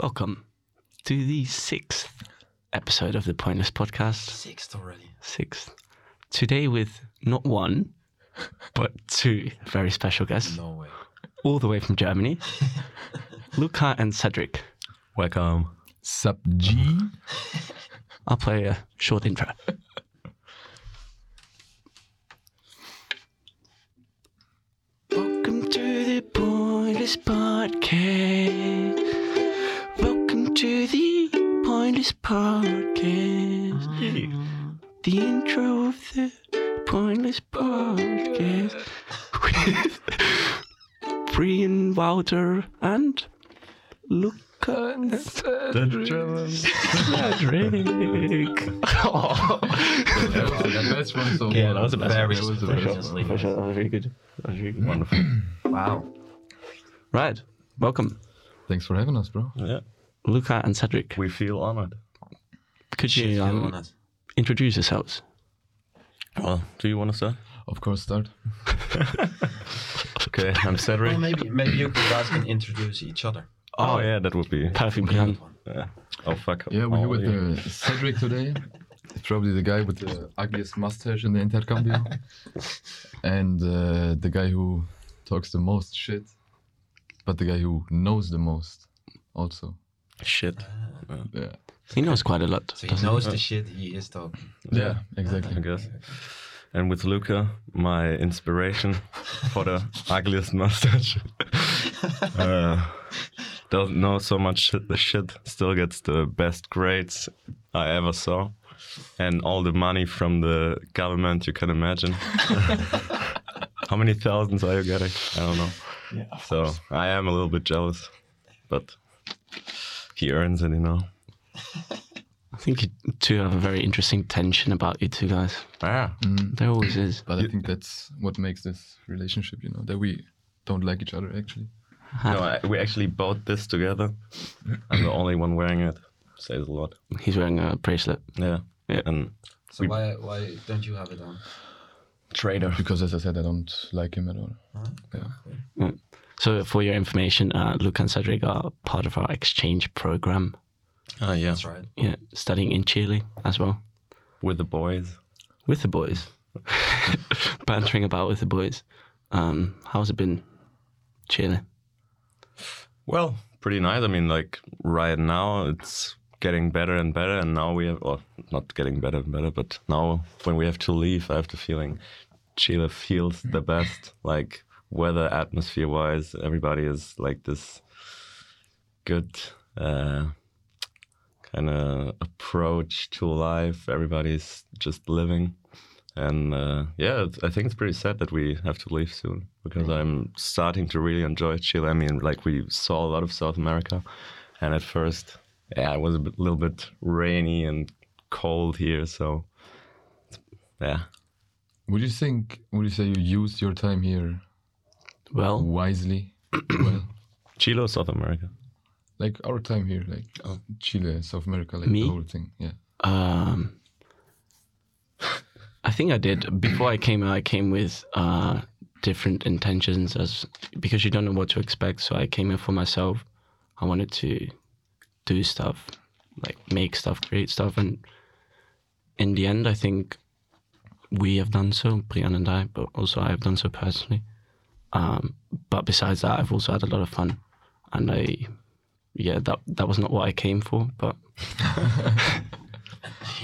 Welcome to the sixth episode of the Pointless Podcast. Sixth already. Sixth. Today with not one, but two very special guests, No way. all the way from Germany. Luca and Cedric. Welcome. Sup G. I'll play a short intro. Welcome to the Pointless Podcast. Podcast. Ah. The intro of the Pointless Podcast with Brian Wouter and Luca and Cedric. Cedric. Oh. the best one so Yeah, that was the best Very one. That was the best sure, Obviously. That was very good. That was very good. Wonderful. Wow. Right. Welcome, Thanks for having us, bro. Yeah, Luca and Cedric. we feel honored. Could Shit, you um, introduce yourselves? Well, do you want to start? Of course, start. Okay, I'm Cedric. Well, maybe maybe you guys can introduce each other. Oh, yeah, that would be. Perfect plan. Yeah. Oh fuck. Yeah, we're here Oh, with yeah. uh, Cedric today. Probably the guy with the ugliest mustache in the entire intercambio. and uh, the guy who talks the most shit, but the guy who knows the most also. Shit. Yeah. He knows quite a lot. So he knows the shit he is talking. Yeah, I exactly. guess. And with Luca, my inspiration for the ugliest mustache. uh, doesn't know so much shit. The shit still gets the best grades I ever saw, and all the money from the government you can imagine. How many thousands are you getting? I don't know. Yeah. So I am a little bit jealous, but he earns it, you know. I think you two have a very interesting tension about you two guys. Ah, Mm. There always is. But I think that's what makes this relationship, you know, that we don't like each other actually. no, I, we actually bought this together. I'm the only one wearing it. Says a lot. He's wearing a bracelet. Yeah. Yeah. And So why why don't you have it on? trader. Because as I said, I don't like him at all. Yeah. So, for your information, uh, Luca and Cedric are part of our exchange program. Ah, yeah. That's right. Yeah, studying in Chile as well With the boys. with the boys, bantering about with the boys. Um, how's it been, Chile? Well, pretty nice. I mean, like right now, it's getting better and better, and now we have, or not getting better and better, but now when we have to leave, I have the feeling Chile feels the best. Like weather, atmosphere wise, everybody is like this good uh, kind of approach to life. Everybody's just living. And uh, yeah, it's- I think it's pretty sad that we have to leave soon because I'm starting to really enjoy Chile. I mean, like we saw a lot of South America, and at first, yeah, it was a bit, little bit rainy and cold here. So, yeah, Would you think? Would you say you used your time here Well, wisely? well, Chile or South America? like our time here, like Chile, South America, like Me? the whole thing. Yeah. Um, I think I did. Before I came, I came with uh, different intentions, as because you don't know what to expect. So I came in for myself. I wanted to do stuff, like make stuff, create stuff, and in the end, I think we have done so, Brian and I, but also I have done so personally. Um, but besides that, I've also had a lot of fun, and I, yeah, that that was not what I came for, but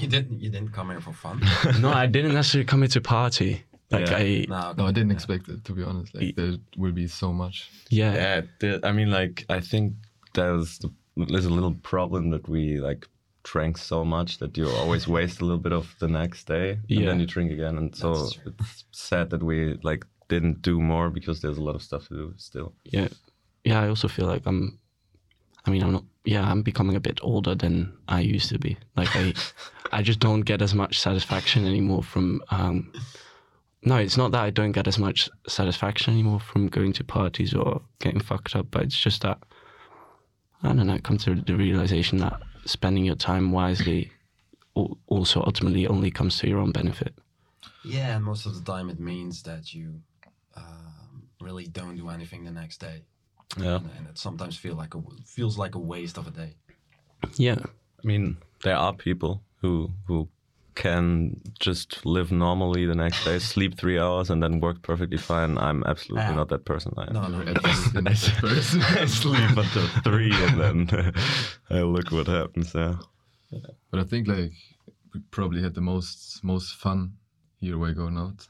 You didn't you didn't come here for fun. no, I didn't necessarily come here to party. Like Yeah. I, no, No, I didn't expect it to be honest. Like there will be so much. yeah, Yeah, the, I mean, like I think there's the, there's a little problem that we like drank so much that you always waste a little bit of the next day, and Yeah. then you drink again, and so it's sad that we like didn't do more because there's a lot of stuff to do still. yeah, yeah. I also feel like I'm. I mean, I'm not. Yeah, I'm becoming a bit older than I used to be. Like I, I just don't get as much satisfaction anymore from. Um, no, it's not that I don't get as much satisfaction anymore from going to parties or getting fucked up, but it's just that I don't know. I come to the realization that spending your time wisely also ultimately only comes to your own benefit. Yeah, and most of the time it means that you um, really don't do anything the next day. Yeah. and it sometimes feel like a feels like a waste of a day. Yeah. I mean, there are people who who can just live normally the next day, sleep three hours, and then work perfectly fine. I'm absolutely Ah. not that person. I, No, no, Absolutely not that person. I sleep until three, and then I look what happens. Yeah. But I think like we probably had the most most fun here while going out.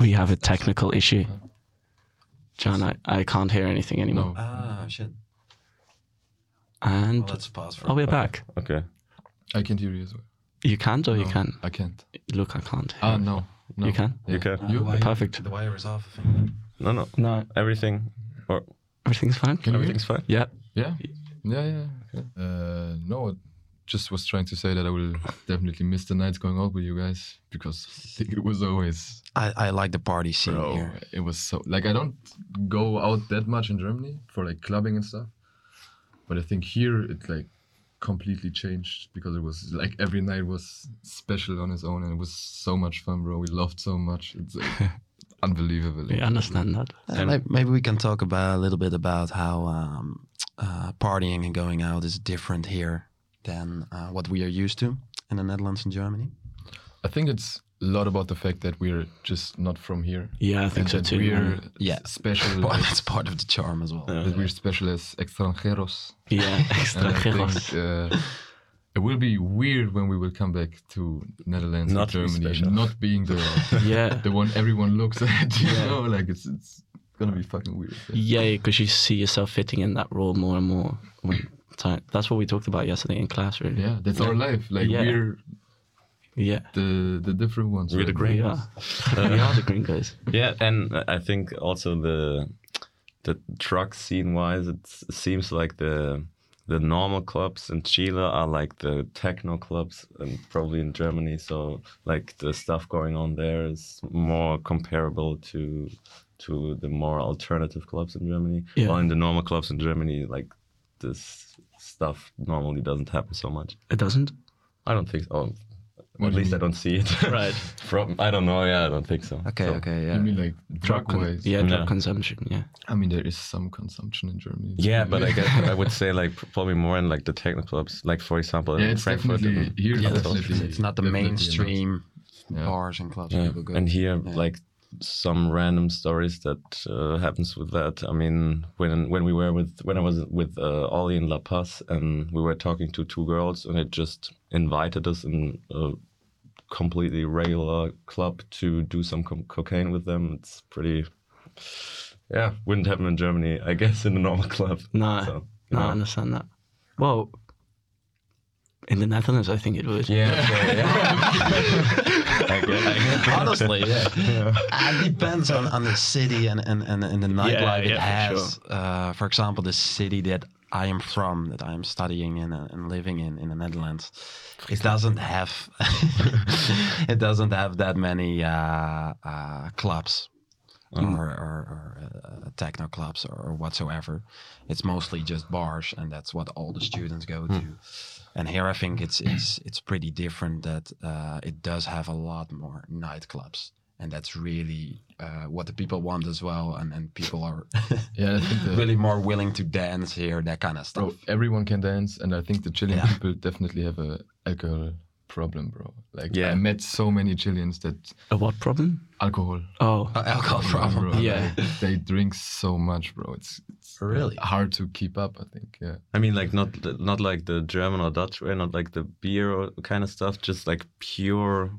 We have a technical issue. John, I, I can't hear anything anymore. No. Ah, shit. And Well, let's pause for. oh, we're back. Okay. I can't hear you as well. You can't or you No, can? I can't. Look, I can't. Ah no. no. You can? Yeah. You can. The wire- Perfect. The wire is off. I think. No, no. No, Everything. Or everything's fine. Can you hear? everything's fine. Yeah. Yeah. Yeah, yeah. Okay. Uh, no, I just was trying to say that I will definitely miss the nights going out with you guys because I think it was always I, I like the party scene bro. here. It was so like I don't go out that much in Germany for like clubbing and stuff, but I think here it like completely changed because it was like every night was special on its own and it was so much fun, bro. We loved so much. It's like, unbelievable. We understand that. Uh, may- maybe we can talk about a little bit about how um, uh, partying and going out is different here than uh, what we are used to in the Netherlands and Germany. I think it's a lot about the fact that we're just not from here. Yeah, I think and so too. We're Yeah. special. Well, as- that's part of the charm as well. that we're special as extranjeros. Yeah, extranjeros. think uh, it will be weird when we will come back to Netherlands Not and Germany, special. not being the Yeah. the one everyone looks at. You know, like it's it's gonna be fucking weird. Yeah, because you see yourself fitting in that role more and more. When time. That's what we talked about yesterday in class, really. Yeah, that's our life. Like Yeah. we're Yeah. the the different ones. We're the right? We gringos. are. we are the gringos. Yeah, and I think also the the truck scene wise, it seems like the the normal clubs in Chile are like the techno clubs, and probably in Germany. So like the stuff going on there is more comparable to to the more alternative clubs in Germany. Yeah. While in the normal clubs in Germany, like this stuff normally doesn't happen so much. It doesn't? I don't think. so. What at do you least I don't see it. Right. From I don't know. Yeah, I don't think so. Okay, So- okay, yeah. You mean like drug Con- wise? yeah, drug Yeah. consumption. Yeah. I mean there is some consumption in Germany. Yeah, but I guess I would say like probably more in like the techno clubs, like for example Yeah, in it's Frankfurt. definitely here. Yeah, it's definitely it's not the definitely a lot. mainstream Yeah. bars and clubs Yeah. go. And here, Yeah. like some random stories that uh, happens with that. I mean, when when we were with when I was with uh, Ollie in La Paz, and we were talking to two girls, and it just invited us in a completely regular club to do some co- cocaine with them. It's pretty. Yeah, wouldn't happen in Germany, I guess, in a normal club. No, So, no, I understand that. Well, in the Netherlands, I think it would. Yeah, sorry, yeah. I get, Honestly, yeah. Uh, It depends on, on the city and, and, and, and the nightlife yeah, it for has. Uh, for example, the city that I am from, that I am studying in uh, and living in in the Netherlands, it doesn't have it doesn't have that many uh, uh, clubs or, or, or uh, techno clubs or, or whatsoever. It's mostly just bars, and that's what all the students go to. And here, I think it's it's it's pretty different. That uh, it does have a lot more nightclubs, and that's really uh, what the people want as well. And and people are Yeah, the, really more willing to dance here, that kind of stuff. bro, everyone can dance, and I think the Chilean Yeah. people definitely have a alcohol problem, bro. Like Yeah. I met so many Chileans that A what problem? alcohol. Oh, Uh, alcohol problem. bro. Yeah. Like, they drink so much, bro. It's, it's Really? hard to keep up. I think. Yeah. I mean, like not not like the German or Dutch way, not like the beer or kind of stuff, just like pure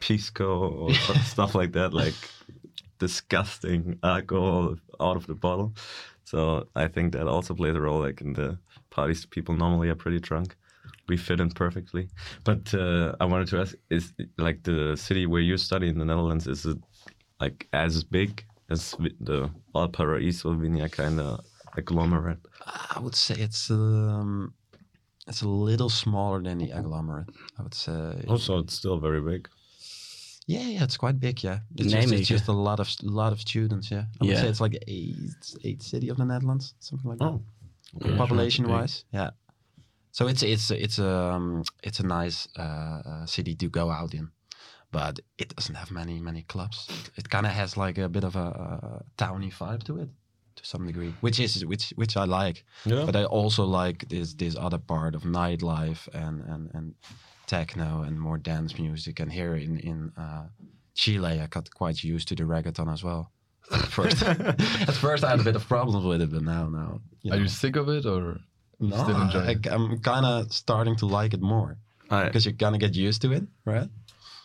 pisco or stuff like that, like disgusting alcohol out of the bottle. So I think that also plays a role. Like in the parties, people normally are pretty drunk. We fit in perfectly. But uh, I wanted to ask: Is like the city where you study in the Netherlands? Is it like as big as Vi- the Valparaiso Viña kind of agglomerate? I would say it's um, it's a little smaller than the agglomerate. I would say. Also, it's still very big. Yeah, yeah, it's quite big. Yeah, it's, just, it's just a lot of lot of students. Yeah, I would Yeah. say it's like eight eight city of the Netherlands, something like that. Oh, Yeah, population wise. Yeah. So it's it's it's um it's a nice uh, uh, city to go out in, but it doesn't have many many clubs. It, kind of has like a bit of a, a towny vibe to it, to some degree, which is which which I like. Yeah. But I also like this this other part of nightlife and and and techno and more dance music. And here in in uh, Chile, I got quite used to the reggaeton as well. At first, at first I had a bit of problems with it, but now now you Are you sick of it or no, still enjoy I, it? I'm kind of starting to like it more I, because you're kind of get used to it, right?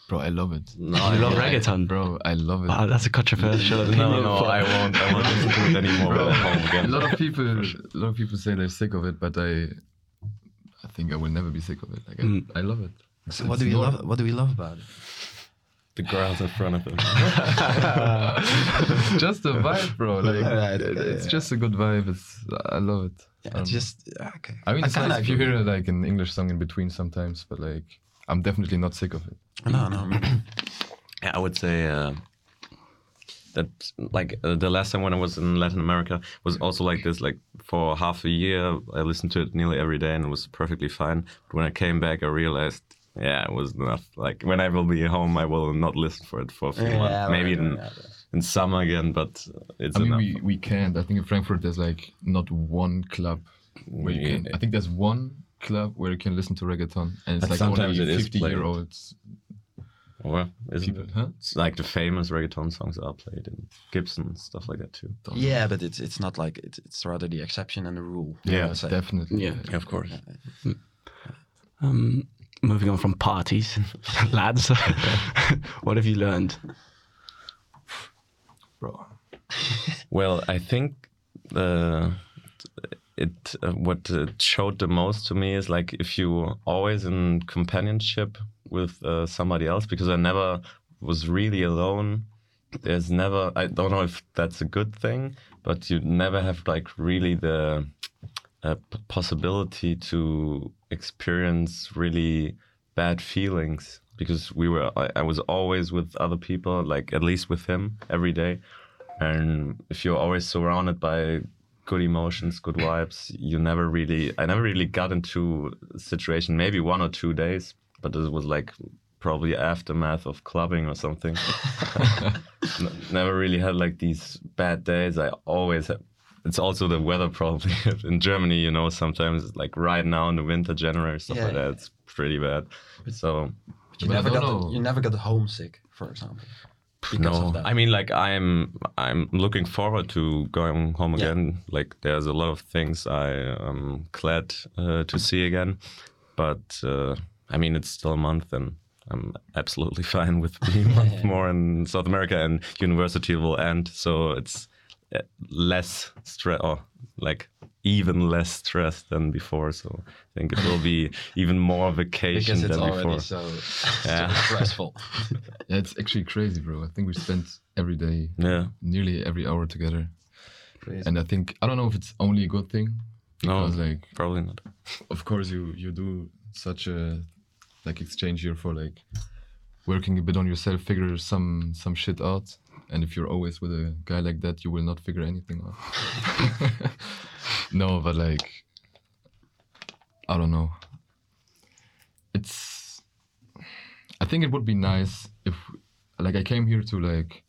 bro? I love it, no, I love I- reggaeton, bro. I love it. Wow, that's a controversial No, opinion. no, I won't. I won't listen to it anymore when I'm home a lot of people, a lot of people say they're sick of it, but I, I think I will never be sick of it. Like I, Mm. I love it. So It's what do we normal. love? What do we love about it? The girls in front of him. Just a vibe, bro. Like Yeah, it- yeah, it's just a good vibe. It's I love it. Yeah, Um, just okay. I mean, it's kinda nice if you agree. hear like an English song in between sometimes, but like I'm definitely not sick of it. No, no. Yeah, I would say uh, that like uh, the last time when I was in Latin America was also like this. Like for half a year, I listened to it nearly every day and it was perfectly fine. But when I came back, I realized, yeah, it was enough. Like when I will be home, I will not listen for it for a few Yeah, months. Maybe right, in, right, right. in summer again, but it's I mean, enough. we, we can't. I think in Frankfurt there's like not one club where you can. I think there's one club where you can listen to reggaeton, and it's But like sometimes only it is 50 year olds Well, isn't people. it? Huh? It's like the famous reggaeton songs are played in Gibson stuff like that too. Don't- Yeah, but it's it's not like it's it's rather the exception and the rule. Yeah, definitely. Yeah. Yeah, of course. Um, moving on from parties, lads, what have you learned? bro. Well, I think uh, it uh, what it showed the most to me is like if you always in companionship with uh, somebody else because I never was really alone. There's never I don't know if that's a good thing, but you never have like really the p- possibility to experience really bad feelings because we were I, I was always with other people like at least with him every day. And if you're always surrounded by good emotions good vibes you never really i never really got into a situation maybe one or two days but this was like probably aftermath of clubbing or something. Never really had like these bad days. I always had it's also the weather probably in germany you know sometimes like right now in the winter january stuff Yeah, like yeah. that it's pretty bad so But you But never don't got the, you never got homesick, for example. Because no of that. i mean like i'm i'm looking forward to going home Yeah. again like there's a lot of things i am glad uh, to see again but uh, i mean it's still a month and i'm absolutely fine with being a month Yeah. more in south america and university will end so it's Uh, less stress or like even less stress than before so i think it will be even more vacation because it's than already before so, Yeah. so stressful. Yeah, it's actually crazy, bro. I think we spent every day, yeah nearly every hour together, Crazy. and I think I don't know if it's only a good thing. no Because like, probably not of course, you you do such a like exchange here for like working a bit on yourself, figure some some shit out. And if you're always with a guy like that, you will not figure anything out. no, but like, I don't know. It's. I think it would be nice if, like, I came here to like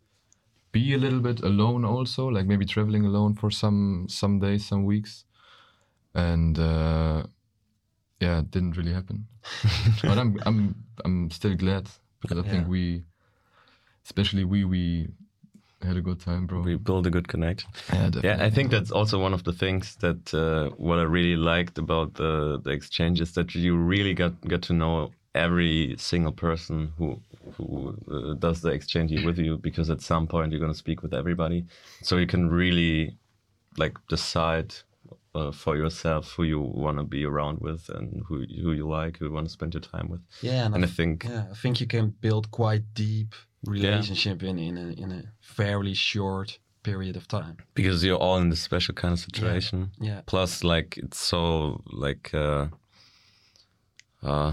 be a little bit alone also, like maybe traveling alone for some some days, some weeks, and uh, yeah, it didn't really happen. but I'm I'm I'm still glad because I think we, especially we, we had a good time, bro. we build a good connection. Yeah, Yeah, I think that's also one of the things that uh, what I really liked about the the exchange is that you really got get to know every single person who who uh, does the exchange with you because at some point you're going to speak with everybody, so you can really like decide uh, for yourself who you want to be around with and who who you like, who you want to spend your time with. yeah, and, And I I, think yeah, I think you can build quite deep relationship in in a, in a fairly short period of time. because you're all in this special kind of situation. Yeah. plus like it's so like uh uh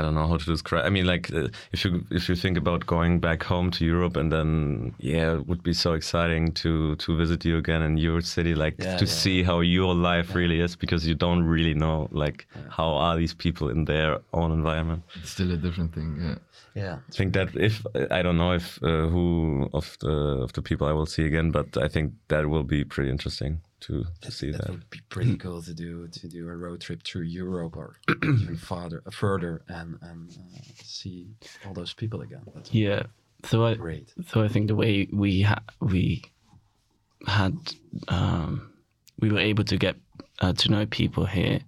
I don't know how to describe. I mean, like uh, if you if you think about going back home to Europe, and then yeah, it would be so exciting to to visit you again in your city, like Yeah, to yeah. see how your life really is, because you don't really know like how are these people in their own environment. It's still a different thing. Yeah. Yeah. I think that if I don't know if uh, who of the of the people I will see again, but I think that will be pretty interesting to to see That that. would be pretty cool to do to do a road trip through Europe or even farther further and and uh, see all those people again. That's Yeah. So I, great. so I think the way we ha- we had um, we were able to get uh, to know people here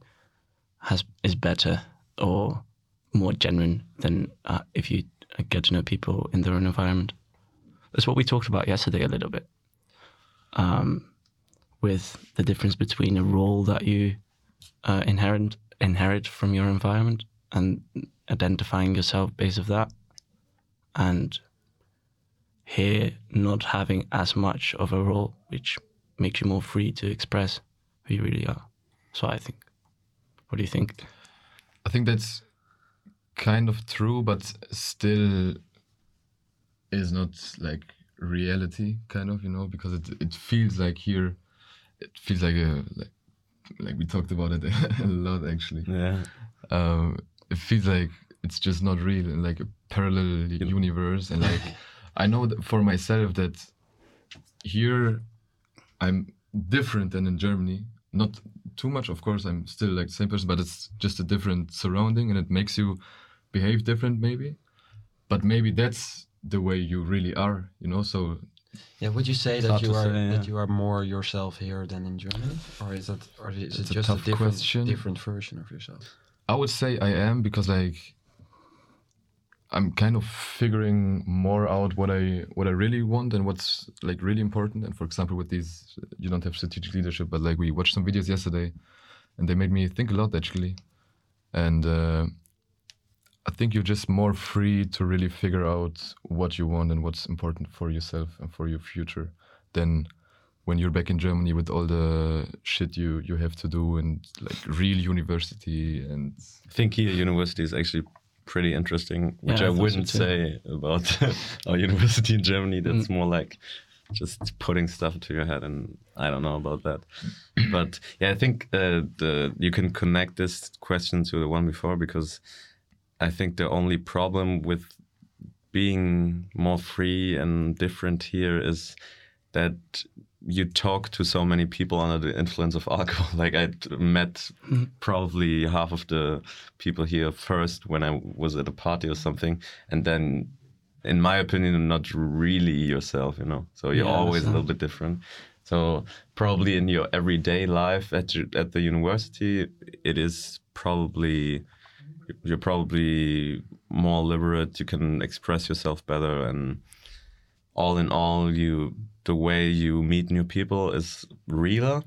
has is better or more genuine than uh, if you get to know people in their own environment. That's what we talked about yesterday a little bit. Um, with the difference between a role that you uh, inherit inherit from your environment and identifying yourself based of that, and here not having as much of a role, which makes you more free to express who you really are. So I think. What do you think? I think that's kind of true, but still is not like reality, kind of, you know, because it it feels like here, it feels like a like like we talked about it a lot actually. Yeah, Um, it feels like it's just not real, and like a parallel universe, and like I know for myself that here I'm different than in Germany. Not too much, of course. I'm still like the same person, but it's just a different surrounding, and it makes you behave different, maybe. But maybe that's the way you really are, you know. So Yeah, would you say that you are say, that you are more yourself here than in Germany, or is that or is it just a tough different question. different version of yourself? I would say I am because like I'm kind of figuring more out what I what I really want and what's like really important. And for example, with these, you don't have strategic leadership, but like we watched some videos yesterday, and they made me think a lot actually. And uh, I think you're just more free to really figure out what you want and what's important for yourself and for your future than when you're back in Germany with all the shit you you have to do and like real university and I think here university is actually pretty interesting, which Yeah, I I, wouldn't say about our university in Germany. That's more like just putting stuff into your head, and I don't know about that. but yeah, I think uh, the you can connect this question to the one before because I think the only problem with being more free and different here is that you talk to so many people under the influence of alcohol. Like I met mm-hmm. probably half of the people here first when I was at a party or something, and then, in my opinion, not really yourself. You know, so you're Yeah, always a little bit different. So probably in your everyday life at at the university, it is probably you're probably more liberate. You can express yourself better, and all in all, you the way you meet new people is realer.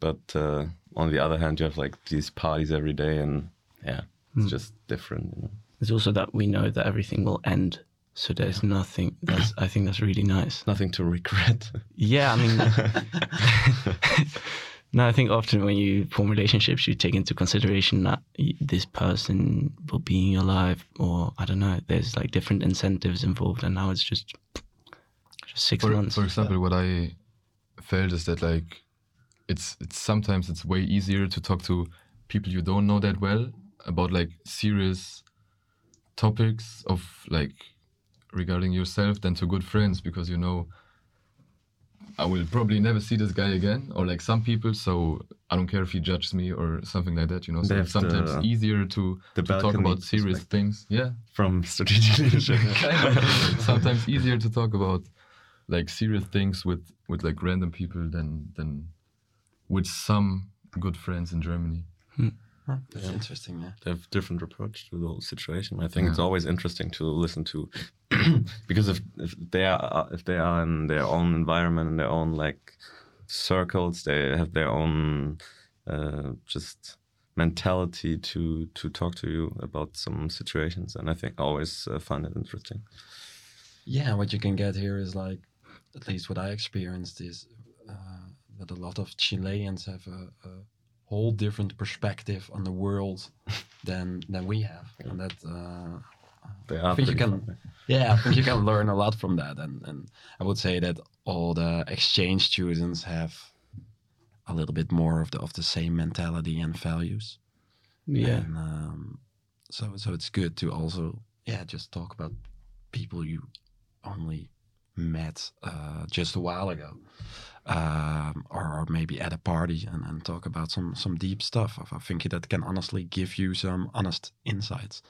But uh, on the other hand, you have like these parties every day, and yeah, it's just different. You know? It's also that we know that everything will end. So there's nothing. That's I think that's really nice. Nothing to regret. Yeah, I mean, no, I think often when you form relationships, you take into consideration that this person will be in your life, or I don't know. There's like different incentives involved, and now it's just just six for, months. for example what i felt is that like it's it's sometimes it's way easier to talk to people you don't know that well about like serious topics of like regarding yourself than to good friends because you know I will probably never see this guy again, or like some people. So I don't care if he judges me or something like that. You know, so it's sometimes the- easier to, the to talk about serious things. Yeah, From strategic leadership. sometimes easier to talk about like serious things with with like random people than than with some good friends in Germany. Hmm. Huh, That's interesting. Yeah. they have different approach to the whole situation. I think it's always interesting to listen to because if if they are if they are in their own environment in their own like circles, they have their own uh, just mentality to to talk to you about some situations, and I think I always uh, find it interesting. Yeah, what you can get here is like, at least what I experienced is uh, that a lot of Chileans have a, a whole different perspective on the world than than we have, and that uh, I think you can, funny. yeah, I think you can learn a lot from that, and and I would say that all the exchange students have a little bit more of the of the same mentality and values. Yeah. And, um, so so it's good to also yeah just talk about people you only met uh, just a while ago, um, or, maybe at a party and, and talk about some some deep stuff. I think that can honestly give you some honest insights.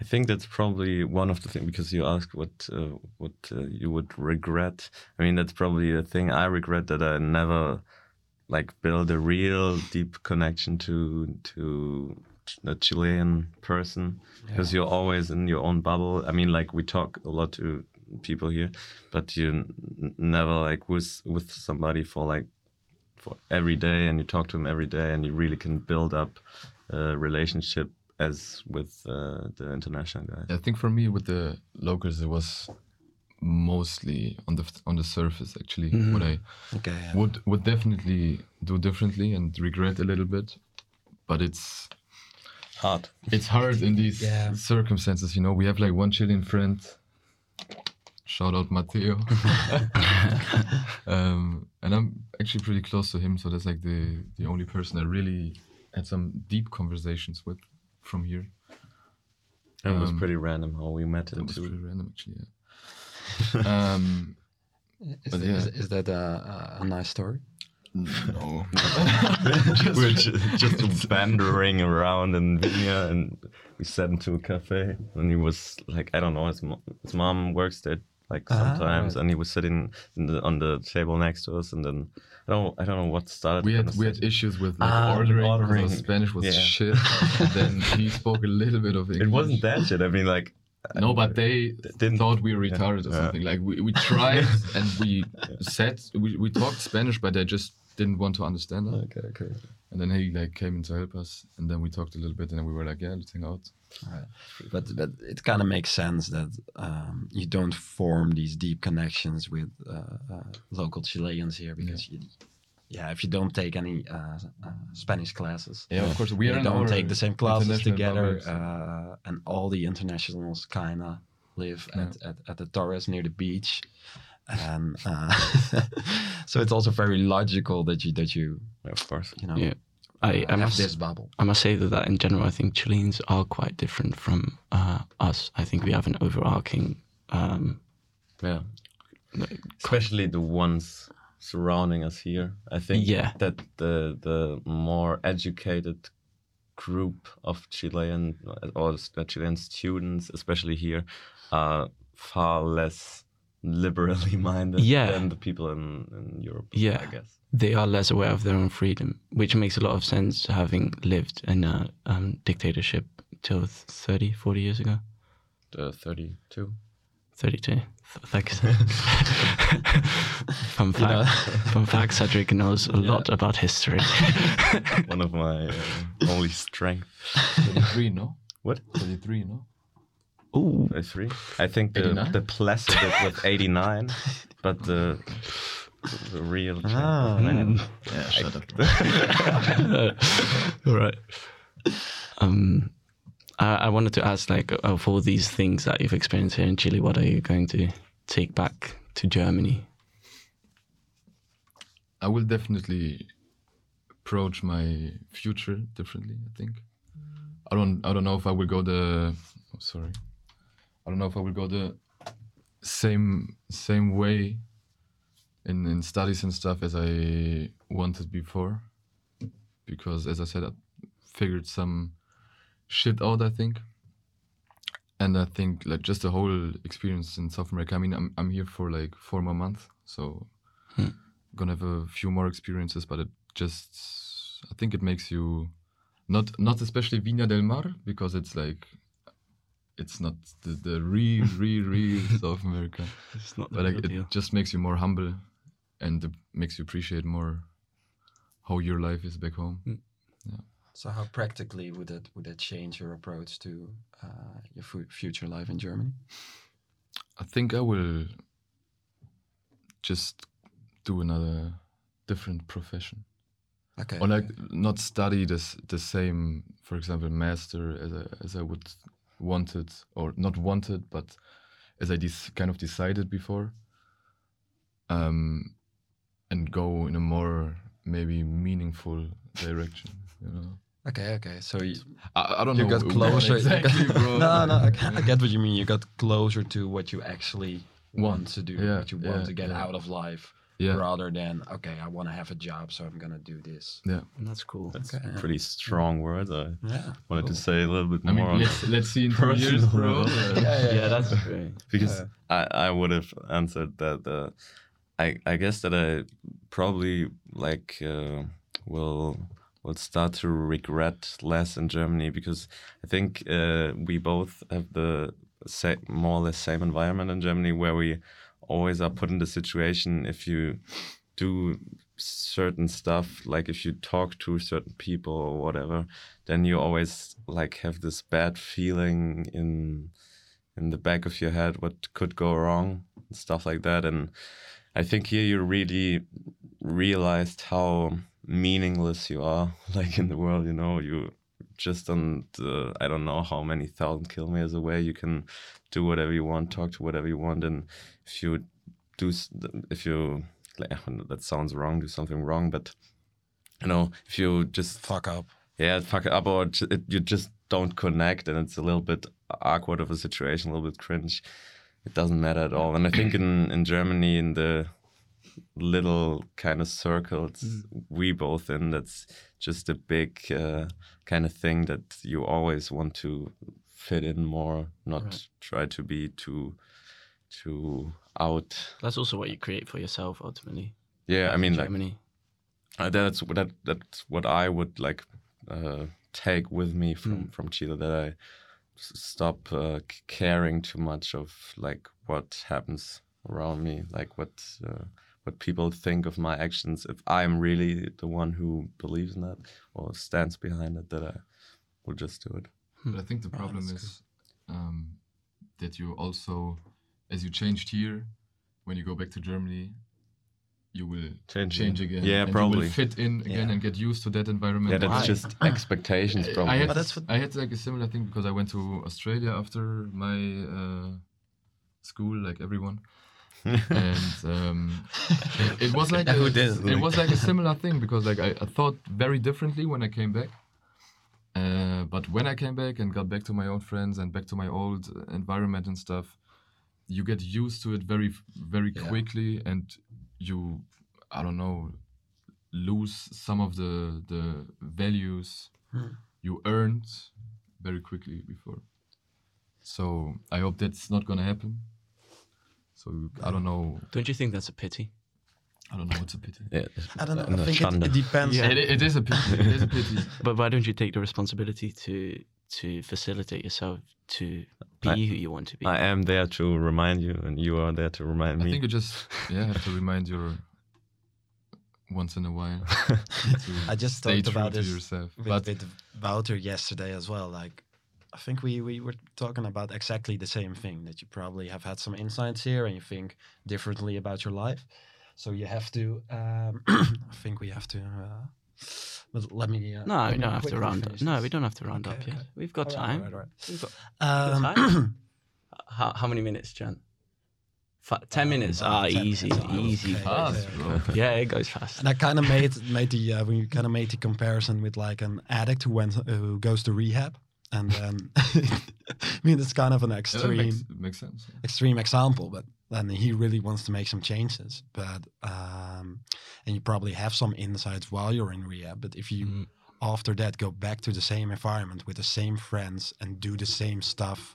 I think that's probably one of the things because you asked what uh, what uh, you would regret. I mean, that's probably the thing I regret that I never like build a real deep connection to to a Chilean person because you're always in your own bubble. I mean, like we talk a lot to people here, but you never like with with somebody for like for every day, and you talk to them every day, and you really can build up a relationship as with uh, the international guys. I think for me with the locals it was mostly on the on the surface actually what I Okay. yeah. would would definitely do differently and regret a little bit but it's Hard. it's hard in these Yeah. circumstances you know we have like one Chilean friend shout out Mateo um, and I'm actually pretty close to him so that's like the the only person I really had some deep conversations with from here It was Um, pretty random how we met It was too. pretty random, actually. Yeah. um, Is, But that- yeah. is, is that a, a, a nice story? no. We're ju- just wandering around in Viña and we sat into a cafe and he was like, I don't know, his, mo- his mom works there like Ah, sometimes right. and he was sitting in the, on the table next to us and then I don't I don't know what started. we had we had issues with like, Ah, ordering. ordering. Spanish was Yeah. shit. then he spoke a little bit of English. It wasn't that shit. I mean, like No, but they didn't- thought we were retarded or Yeah. something. Like we, we tried and we said we, we talked Spanish, but they just didn't want to understand us. Okay, okay. And then he like came in to help us, and then we talked a little bit, and then we were like, yeah, let's hang out. But but it kind of makes sense that um, you don't form these deep connections with uh, uh, local Chileans here because you, yeah, if you don't take any uh, uh, Spanish classes, Yeah, of course we are don't take the same classes together, uh, and all the internationals kind of live at, at, at the Torres near the beach, and uh, so it's also very logical that you that you Yeah, of course. you know Yeah. I, I have must this bubble. I must say that, that in general, I think Chileans are quite different from uh, us. I think we have an overarching. Um, Yeah. Especially the ones surrounding us here. I think Yeah. that the the more educated group of Chilean or Chilean students, especially here, are far less liberally minded Yeah. than the people in, in Europe. Yeah. I guess. they are less aware of their own freedom, which makes a lot of sense having lived in a um, dictatorship till 30, 40 years ago. The 32. 32. Th- Thanks. fun fact, fun fact, Cedric knows a lot about history. One of my uh, only strengths. 33, no? What? 33, no? Ooh, 33? I think the, 89? the placid was 89, but the, the real. Ah. man, Yeah, shut up. all right. Um, I, I wanted to ask, like, of all these things that you've experienced here in Chile, what are you going to take back to Germany? I will definitely approach my future differently. I think. I don't. I don't know if I will go the. Oh, sorry. I don't know if I will go the same same way in in studies and stuff as I wanted before, because as I said, I figured some shit out. I think. And I think like just the whole experience in South America. I mean, I'm I'm here for like four more months, so hmm. gonna have a few more experiences, but it just I think it makes you not not especially Viña del Mar because it's like it's not the, the real real real South America, It's not but like it just makes you more humble and it makes you appreciate more how your life is back home. Yeah. So how practically would that would that change your approach to uh, your fu- future life in Germany? I think I will just do another different profession. Okay. or like not study this the same, for example, master as I, as I would wanted or not wanted, but as I des- kind of decided before, um, and go in a more maybe meaningful direction. You know, okay. Okay. So you, I, I don't you know got closer. exactly, bro. no, no. I, I get what you mean. You got closer to what you actually want Want. to do. Yeah, what you want yeah, to get yeah. out of life, Yeah, rather than okay, I want to have a job, so I'm gonna do this. yeah. That's cool. That's Okay. pretty strong words. I Yeah. wanted to say a little bit I more mean, on let's let's see in two years, bro. level. Uh, Yeah, Yeah, that's great. because I, I would have answered that uh, I I guess that I probably like uh, will will start to regret less in Germany because I think uh, we both have the sa- more or less same environment in Germany where we always are put in the situation if you do certain stuff like if you talk to certain people or whatever then you always like have this bad feeling in in the back of your head what could go wrong and stuff like that. And i think here you really realized how meaningless you are like in the world you know? You just on the i don't know how many thousand kilometers away you can do whatever you want talk to whatever you want and if you do if you that sounds wrong do something wrong but you know if you just Fuck up. yeah, fuck up, or it, you just don't connect, and it's a little bit awkward of a situation, a little bit cringe. It doesn't matter at all. And I think in in Germany, in the little kind of circles we both in, that's just a big uh, kind of thing that you always want to fit in more, not Right. try to be too too out. That's also what you create for yourself ultimately. Yeah, I mean, like Germany. uh, that's that that's what I would like uh, take with me from Mm. from Chile I stop uh, caring too much of like what happens around me, like what uh, what people think of my actions. If I'm really the one who believes in that or stands behind it, that I will just do it. But I think the problem that's is um, that you also, as you changed here, when you go back to Germany, you will Change, change again. Yeah, and You probably. will fit in again Yeah. and get used to that environment. Yeah, that's just expectations, probably. I had, But that's what- I had like a similar thing because I went to Australia after my uh, school, like everyone. And um, it, it was like a, it was like a similar thing because like I, I thought very differently when I came back. Uh, but when I came back and got back to my old friends and back to my old environment and stuff, you get used to it very very Yeah. quickly, and you I don't know lose some of the the values Hmm. you earned very quickly before. So I hope that's not gonna happen. So I don't know. Don't you think that's a pity? I don't know. It's a pity. yeah, I don't know. I think it, it depends. It, it is a pity. It is a pity. But why don't you take the responsibility to to facilitate yourself to be I- who you want to be? I am there to remind you, and you are there to remind me. I think you just yeah have to remind your once in a while. I just stay talked about to this yourself. with, But with Wouter yesterday as well. Like, I think we, we were talking about exactly the same thing that you probably have had some insights here and you think differently about your life. So you have to, um, I think we have to, uh, but let me. Uh, no, let we me don't have to round. finish No, we don't have to round Okay, up yet. okay. We've got All right, time. all right, all right. We've got, Um, time? how, how many minutes, Jan? Fi ten minutes. uh, Ah, 10 easy, minutes. Oh, easy. okay. fast, okay, bro. okay. Yeah, it goes fast. And I kind of made made the uh, we kind of made the comparison with like an addict who went uh, who goes to rehab, and then I mean it's kind of an yeah, extreme makes, makes sense. extreme example, but then he really wants to make some changes. But um, and you probably have some insights while you're in rehab. But if you Mhm. after that go back to the same environment with the same friends and do the same stuff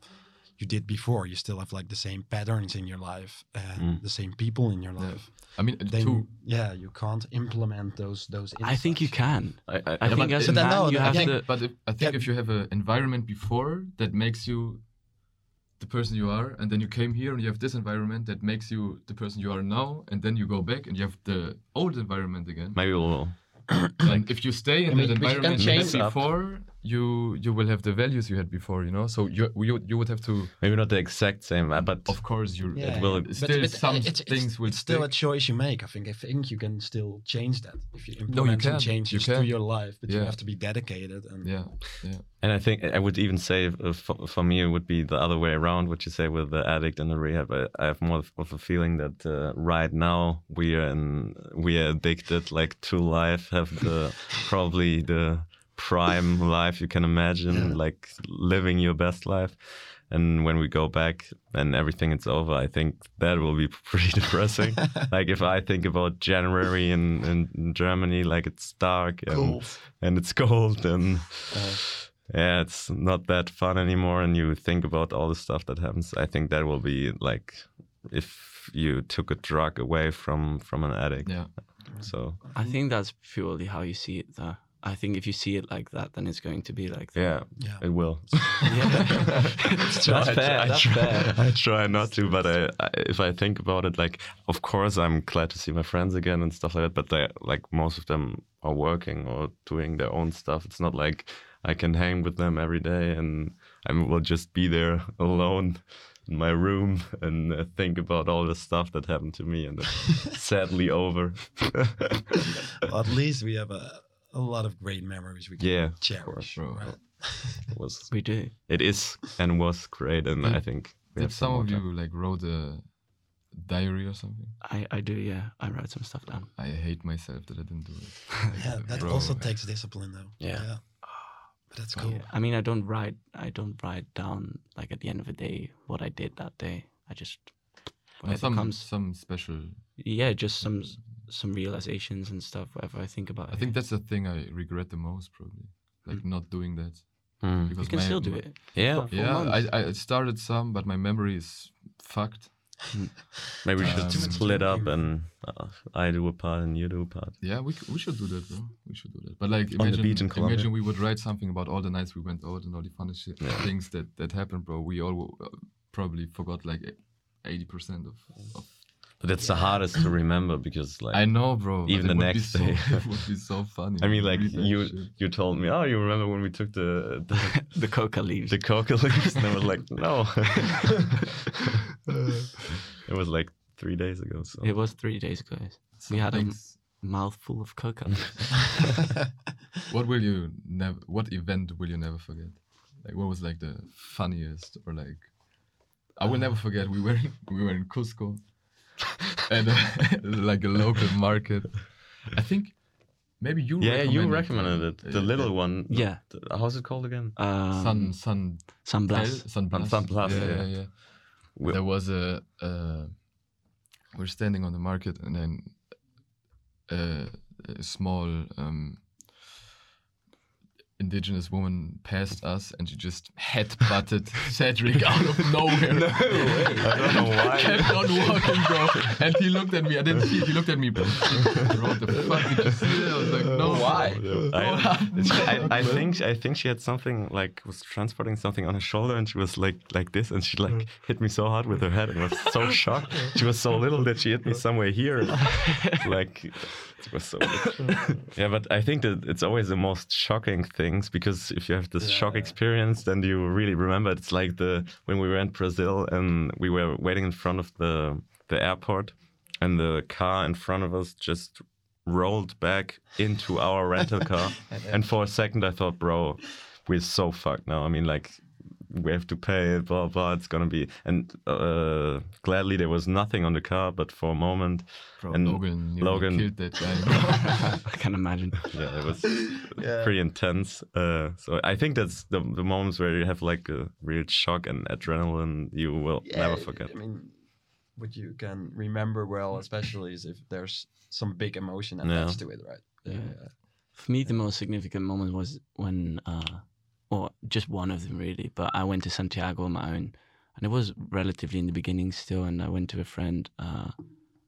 you did before, you still have like the same patterns in your life and Mm. the same people in your Yeah. life. I mean, Then to, yeah, you can't implement those those. I think you can. I, I, I think as a man, no, you have think- to. but if, I think Yeah. if you have an environment before that makes you the person you are, and then you came here and you have this environment that makes you the person you are now, and then you go back and you have the old environment again. maybe we'll and if you stay in I mean, that but environment change you up. before, you you will have the values you had before, you know. So you you you would have to. Maybe not the exact same, uh, but Of course, you. Yeah, will- It still some it's, things it's, will it's still a choice you make. I think. I think you can still change that if you you implement some can, you changes to your life, but you have to be dedicated and Yeah, yeah. And I think I would even say uh, for, for me it would be the other way around. What you say with the addict and the rehab. I, I have more of- of a feeling that uh, right now we are in, we are addicted like to life. Have the probably the prime life you can imagine, like living your best life. And when we go back and everything is over, I think that will be pretty depressing. like if I think about January in, in Germany, like it's dark and, Cold. and it's cold and yeah, it's not that fun anymore. And you think about all the stuff that happens. I think that will be like if you took a drug away from from an addict. Yeah. So I think that's purely how you see it, though. I think if you see it like that, then it's going to be like that. yeah, Yeah. it will. That's I fair. try- I That's try, fair. I try not to, but I, I, if I think about it, like, of course, I'm glad to see my friends again and stuff like that. But they, like, most of them are working or doing their own stuff. It's not like I can hang with them every day, and I will just be there alone in my room and uh, think about all the stuff that happened to me, and it's sadly over. Well, at least we have a, a lot of great memories we can Yeah, of cherish. bro. right? it was, We do. it is, and was great, and Did- I think we Did have some of you like wrote a diary or something? I, I do, yeah. I wrote some stuff down. I hate myself that I didn't do it. Yeah, that bro, also takes discipline, though. Yeah. But that's cool. yeah, I mean, I don't write. I don't write down like at the end of the day what I did that day. I just uh, whatever some comes. some special. Yeah, just some some realizations and stuff. Whatever I think about. I it. think that's the thing I regret the most, probably, like not doing that. Mm. Because you can my- still do my- it. Yeah, Yeah, months. I, I started some, but my memory is fucked. Maybe we should Um, split up and uh, I do a part and you do a part. Yeah, we, we should do that, bro. We should do that. But like, the imagine, beach in Colombia. imagine we would write something about all the nights we went out and all the funny shit, Yeah. things that that happened, bro. We all uh, probably forgot like eighty percent of, of. But that's the hardest to remember because like I know, bro. Even the next so- day. it would be so funny. I mean like you shit. you told me, oh, you remember when we took the the, the coca leaves. the coca leaves? And I was like, no. it was like three days ago. So It was three days ago. So we had a mouthful of coca. What will you never? What event will you never forget? Like, what was like the funniest or like? I will never forget. We were in, we were in Cusco, and uh, like a local market. I think maybe you. yeah, you recommended, recommended uh, it. The uh, little one. Yeah. the- how's it called again? Um, Sun Sun Sun Tel- Blast. San Blas. San Blas, Yeah, yeah. yeah, yeah. We- There was a. Uh, we're standing on the market, and then uh, a small um, indigenous woman passed us, and she just head butted Cedric out of nowhere. I don't know why. Kept on walking, bro. And he looked at me. I didn't see. it. He looked at me. Bro, what the fuck did you see? that?" I was like, no. Uh, I, I, I think I think she had something like was transporting something on her shoulder and she was like like this and she like mm. hit me so hard with her head and I was so shocked. She was so little that she hit me somewhere here. like it was so yeah, but I think that it's always the most shocking things because if you have this shock experience, then you really remember. It's like the when we were in Brazil and we were waiting in front of the the airport, and the car in front of us just rolled back into our rental car, and for a second I thought, bro, we're so fucked now. I mean, like. We have to pay it, blah blah. It's gonna be, and uh, gladly there was nothing on the car. But for a moment, Bro, And Logan, nearly Logan- killed that guy. I can imagine. yeah, it was pretty intense. Uh, so I think that's the the moments where you have like a real shock and adrenaline you will never forget. I mean, what you can remember well, especially, is if there's some big emotion attached to it, right? Yeah. For me, the most significant moment was when, uh, or just one of them really, but I went to Santiago on my own. And it was relatively in the beginning still, and I went to a friend. Uh,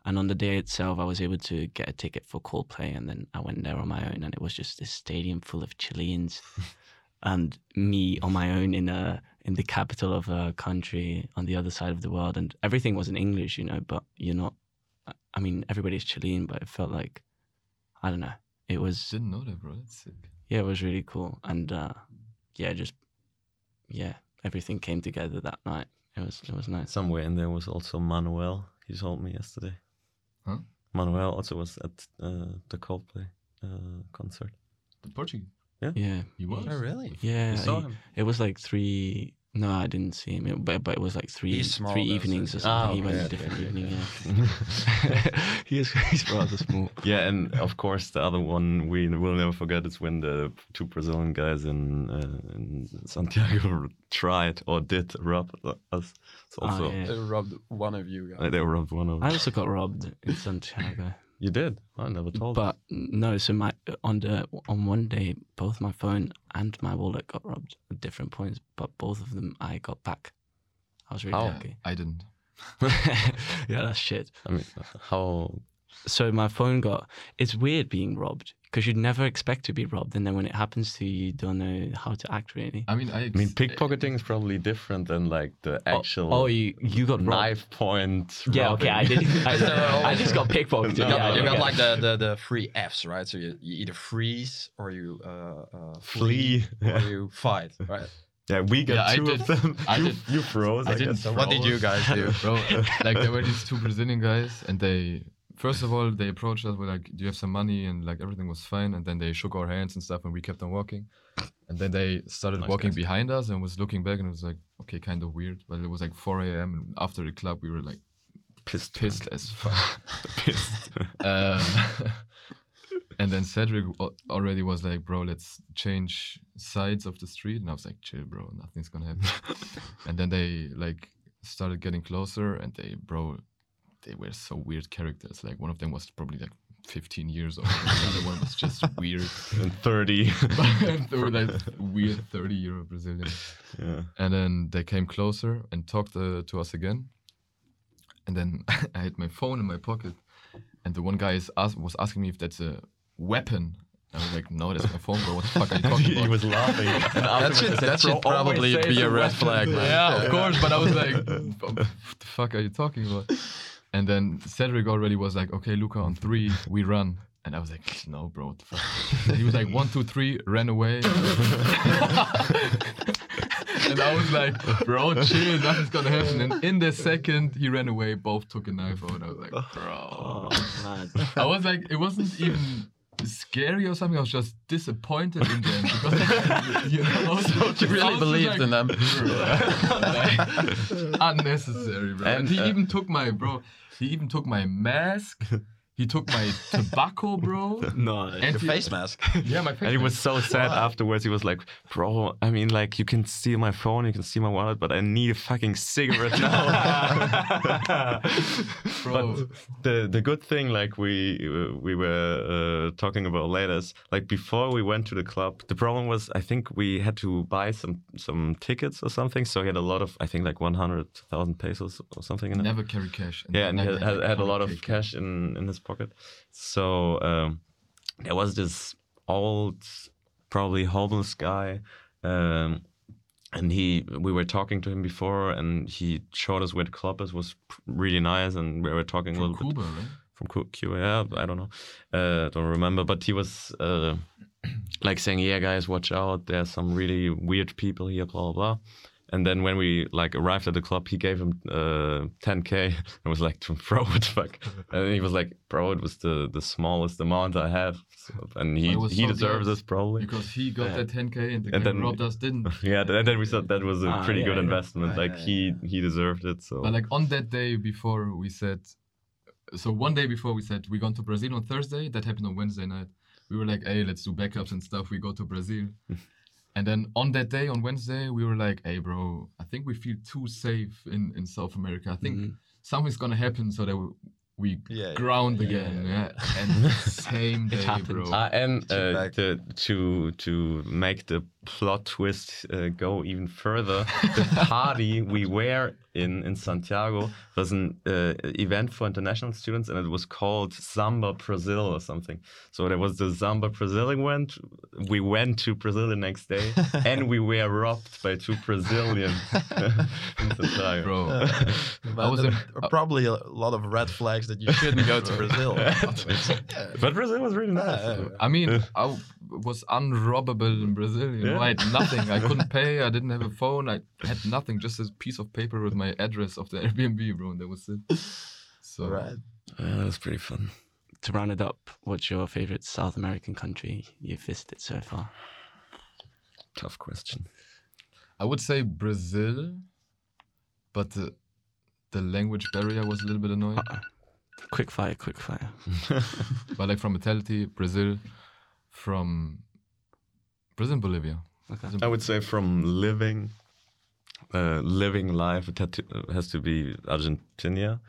and on the day itself, I was able to get a ticket for Coldplay, and then I went there on my own, and it was just this stadium full of Chileans, and me on my own in a in the capital of a country on the other side of the world, and everything was in English, you know. But you're not. I mean, everybody's Chilean, but it felt like, I don't know. It was Didn't know that, bro. That's sick. yeah, it was really cool. And uh, yeah, just yeah, everything came together that night. It was it was nice. Somewhere in there was also Manuel. He told me yesterday. Huh? Manuel also was at uh, the Coldplay uh, concert. The Portuguese. Yeah, Yeah. He was. Oh, really? yeah. You saw he- him? It was like three. No, I didn't see him. It, but but it was like three small three though, evenings or it's- something. Ah, he went okay, a different okay, evening. Yeah, he is he's rather small. Yeah, and of course the other one we will never forget is when the two Brazilian guys in, uh, in Santiago tried or did rob us. It's Ah, also yeah. They robbed one of you guys. they robbed one of I also got robbed in Santiago. You did? I never told. But no, so my on the on one day, both my phone and my wallet got robbed at different points, but both of them I got back. I was really How? lucky. I didn't. yeah, that's shit. I mean, how? So my phone got. It's weird being robbed because you'd never expect to be robbed, and then when it happens to you, you don't know how to act really. I mean, I. I mean, pickpocketing is probably different than like the actual Oh, you you got robbed. knife point. Yeah, okay, I did. I, I just got pickpocketed. No, You got, yeah, you got like the, the, the three F's, right? So you, you either freeze or you uh, uh, Flee. or you fight, right? Yeah, we got Yeah, I two did- of them. I you, did- you froze. I, I didn't guess. What did you guys do? bro like there were these two brazilian guys and they first of all they approached us with like do you have some money and like everything was fine and then they shook our hands and stuff and we kept on walking and then they started Nice walking guys. behind us and was looking back and it was like okay kind of weird but it was like 4 a.m and after the club we were like Pissed. pissed as fuck Pissed. um, and then Cedric already was like, bro, let's change sides of the street. And I was like, chill, bro, nothing's gonna happen. and then they like started getting closer and they, bro, they were so weird characters. Like one of them was probably like 15 years old. and the other one was just weird. and 30. and they were like weird 30 year old Brazilian. yeah. And then they came closer and talked uh, to us again. And then I had my phone in my pocket, and the one guy is ask, was asking me if that's a weapon. I was like, "No, that's my phone, bro. What the fuck are you talking he about?" was laughing. And That should, that should probably be a red flag, man. yeah, of course. But I was like, "What the fuck are you talking about?" And then Cedric already was like, "Okay, Luca, on three, we run." And I was like, "No, bro, what the fuck?" He was like, "One, two, three, ran away." and I was like, "Bro, chill, nothing's gonna happen." And in the second he ran away, both took a knife out. I was like, "Bro." Oh. I was like, it wasn't even scary or something. I was just disappointed in them because you know, so You really believed in them. like, unnecessary, bro. And, And, he uh, even took my bro. He even took my mask. He took my tobacco, bro. No, And Your he- face mask. Yeah, my face. And he was so sad afterwards. He was like, "Bro, I mean, like, you can steal my phone, you can steal my wallet, but I need a fucking cigarette now." Bro. But the the good thing, like we we were uh, talking about later, is like before we went to the club, the problem was I think we had to buy some some tickets or something. So he had a lot of I think like one hundred thousand pesos or something in it. Never carry cash. Yeah, and he had, had, had a lot of cash in, in his pocket. So um, there was this old, probably homeless guy, um, and he we were talking to him before, and he showed us where the club is. Was really nice, and we were talking a From little bit right? from Cu- Cuba. Yeah, I don't know, uh, don't remember, but he was. Uh, like saying, "Yeah, guys, watch out! There's some really weird people here." Blah blah blah. And then when we like arrived at the club, he gave him uh, 10k and was like, "Bro, what the fuck?" And he was like, "Bro, it was the the smallest amount I have," so, and he he so deserves this probably. Because he got Yeah. that 10k and the And then- robbed us didn't. Yeah, and then we thought that was a Ah, pretty yeah, good yeah. investment. Ah, like yeah, he he deserved it. So But like on that day before we said, so one day before we said we're going to Brazil on Thursday. That happened on Wednesday night. We were like, hey, let's do backups and stuff. We go to Brazil. And then on that day, on Wednesday, we were like, hey, bro, I think we feel too safe in, in South America. I think Mhm. something's gonna happen so that we, we Yeah, ground yeah, again. yeah, Yeah, and same day, bro. Ah, and uh, to, to to make the plot twist uh, go even further, the party we were in in Santiago was an uh, event for international students, and it was called Samba Brazil or something. So there was the Samba Brazil event. We went to Brazil the next day, and we were robbed by two Brazilians in Santiago. Bro, But was there in- probably a lot of red flags that you shouldn't go to Brazil. But Brazil was really nice. Yeah, yeah. I mean, I, was unrobbable in Brazil. You know, I had nothing. I couldn't pay. I didn't have a phone. I had nothing. Just a piece of paper with my address of the Airbnb, bro. And that was it. So Right. Yeah, that was pretty fun. To round it up, what's your favorite South American country you've visited so far? Tough question. I would say Brazil, but the the language barrier was a little bit annoying. Uh-oh. Quick fire, quick fire. But like from mentality, Brazil, from Brazil and Bolivia. Okay. I would say from living, uh, living life, it had to, has to be Argentina,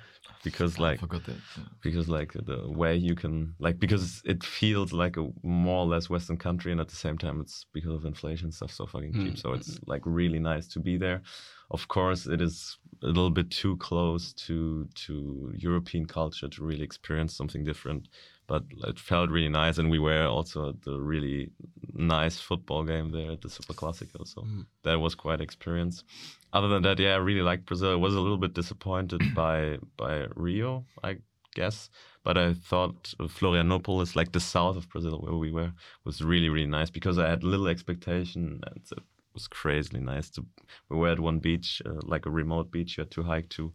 because I like forgot that. yeah. because like the way you can like because it feels like a more or less Western country, and at the same time it's because of inflation stuff so fucking cheap. Mm, So it's like really nice to be there. Of course, it is a little bit too close to to European culture to really experience something different. But it felt really nice, and we were also at the really nice football game there at the Super Classico. So Mm. that was quite experience. Other than that, yeah, I really liked Brazil. I was a little bit disappointed by by Rio, I guess. But I thought Florianopolis, like the south of Brazil where we were, was really, really nice because I had little expectation and it was crazily nice. To we were at one beach, uh, like a remote beach you had to hike to,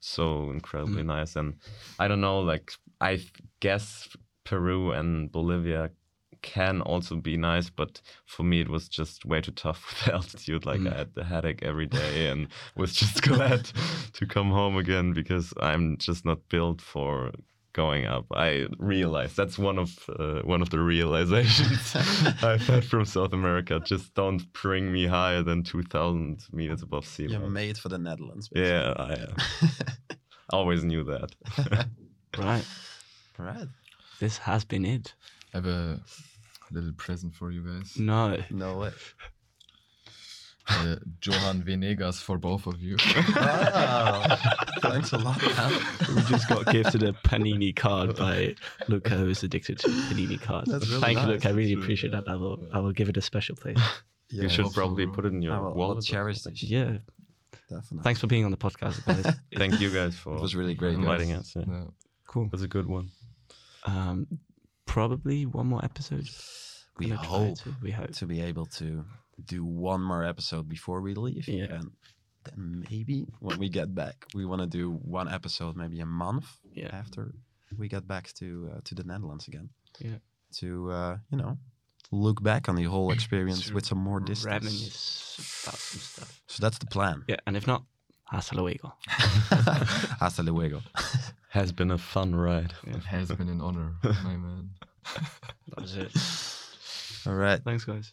so incredibly nice. And I don't know, like I guess Peru and Bolivia can also be nice, but for me it was just way too tough with the altitude. Like I had the headache every day and was just glad to come home again because I'm just not built for going up. I realized that's one of uh, one of the realizations I've had from South America. Just don't bring me higher than two thousand meters above sea level. You're made for the Netherlands. Yeah, I uh, always knew that. Right. Right. This has been it. I have a little present for you guys. No. No way. Uh, Johan Venegas for both of you. Wow. Thanks a lot. We just got gifted a Panini card by Luca, who's addicted to Panini cards. Really Thank you, nice. Luca. I really That's really appreciate that. I will, I will give it a special place. Yeah, you should probably bro. put it in your I will, I'll wallet. or cherish something. this. Yeah. Definitely. Thanks for being on the podcast, guys. Thank you guys for It was really great. inviting guys. us. Yeah. Yeah. cool. It was a good one. Um, probably one more episode. We Gonna hope to. We hope. to be able to do one more episode before we leave. Yeah. And then maybe when we get back, we want to do one episode, maybe a month Yeah. after we get back to uh, to the Netherlands again. Yeah. To uh, you know, look back on the whole experience with some more distance. Reminisce about some stuff. So that's the plan. Yeah, and if not, hasta luego. Hasta luego. Has been a fun ride. It has been an honor, my man. That was it. All right. Thanks, guys.